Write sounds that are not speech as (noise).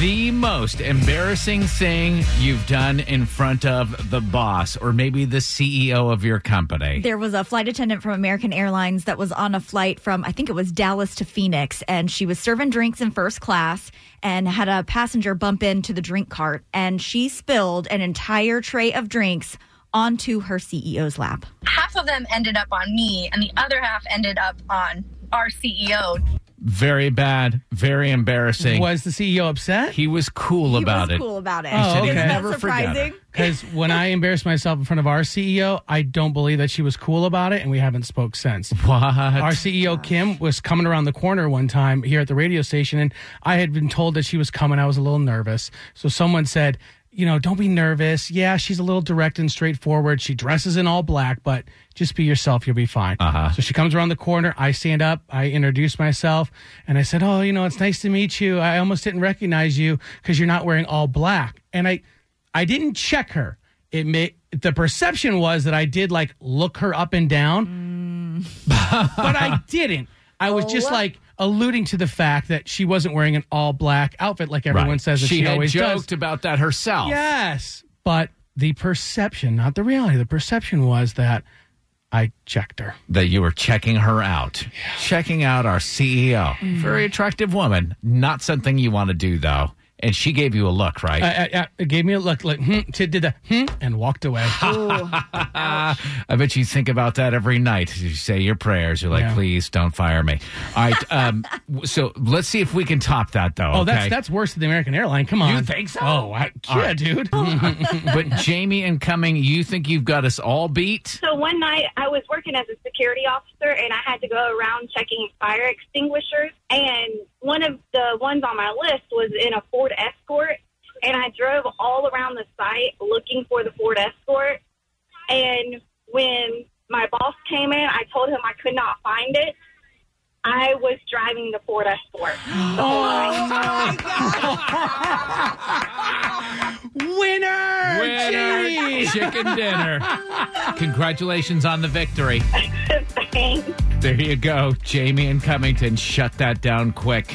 The most embarrassing thing you've done in front of the boss or maybe the CEO of your company. There was a flight attendant from American Airlines that was on a flight from, I think it was Dallas to Phoenix, and she was serving drinks in first class and had a passenger bump into the drink cart, and she spilled an entire tray of drinks onto her CEO's lap. half of them ended up on me and the other half ended up on our CEO. Very bad, very embarrassing. Was the CEO upset? he was cool He about was it. cool about it. He said oh, he'd Isn't that never forget it. surprising? Because when I embarrassed myself in front of our CEO, I don't believe that she was cool about it, and we haven't spoke since. What? Our CEO Kim was coming around the corner one time here at the radio station, and I had been told that she was coming. I was a little nervous, so someone said, "You know, don't be nervous. Yeah, she's a little direct and straightforward. She dresses in all black, but just be yourself. You'll be fine." Uh-huh. So she comes around the corner. I stand up. I introduce myself, and I said, "Oh, you know, it's nice to meet you. I almost didn't recognize you because you're not wearing all black." And I, I didn't check her. It may the perception was that I did like look her up and down, but I (laughs) didn't. I was just like alluding to the fact that she wasn't wearing an all black outfit like everyone Right. says that she, she had always joked does. about that herself. Yes, but the perception, not the reality, the perception was that I checked her. That you were checking her out. Checking out our CEO. Mm-hmm. Very attractive woman. Not something you want to do, though. And she gave you a look, right? I, I, I, it gave me a look, like hmm, t- did the hmm, and walked away. (laughs) (laughs) I bet you think about that every night. You say your prayers. You're like, Yeah. please don't fire me. All right. (laughs) Um, so let's see if we can top that, though. Oh, that's okay? that's worse than the American airline. Come on, You think so? Oh, I, yeah, right. dude. but Jamie and Cumming, you think you've got us all beat? So one night I was working as a security officer and I had to go around checking fire extinguishers and one of the ones on my list was in a Ford Escort and I drove all around the site looking for the Ford Escort and when my boss came in I told him I could not find it. I was driving the Ford Escort. The whole oh night. (laughs) Winner, Winner, Jamie! chicken dinner. Congratulations on the victory. (laughs) Thanks. There you go. Jamie and Cummington shut that down quick.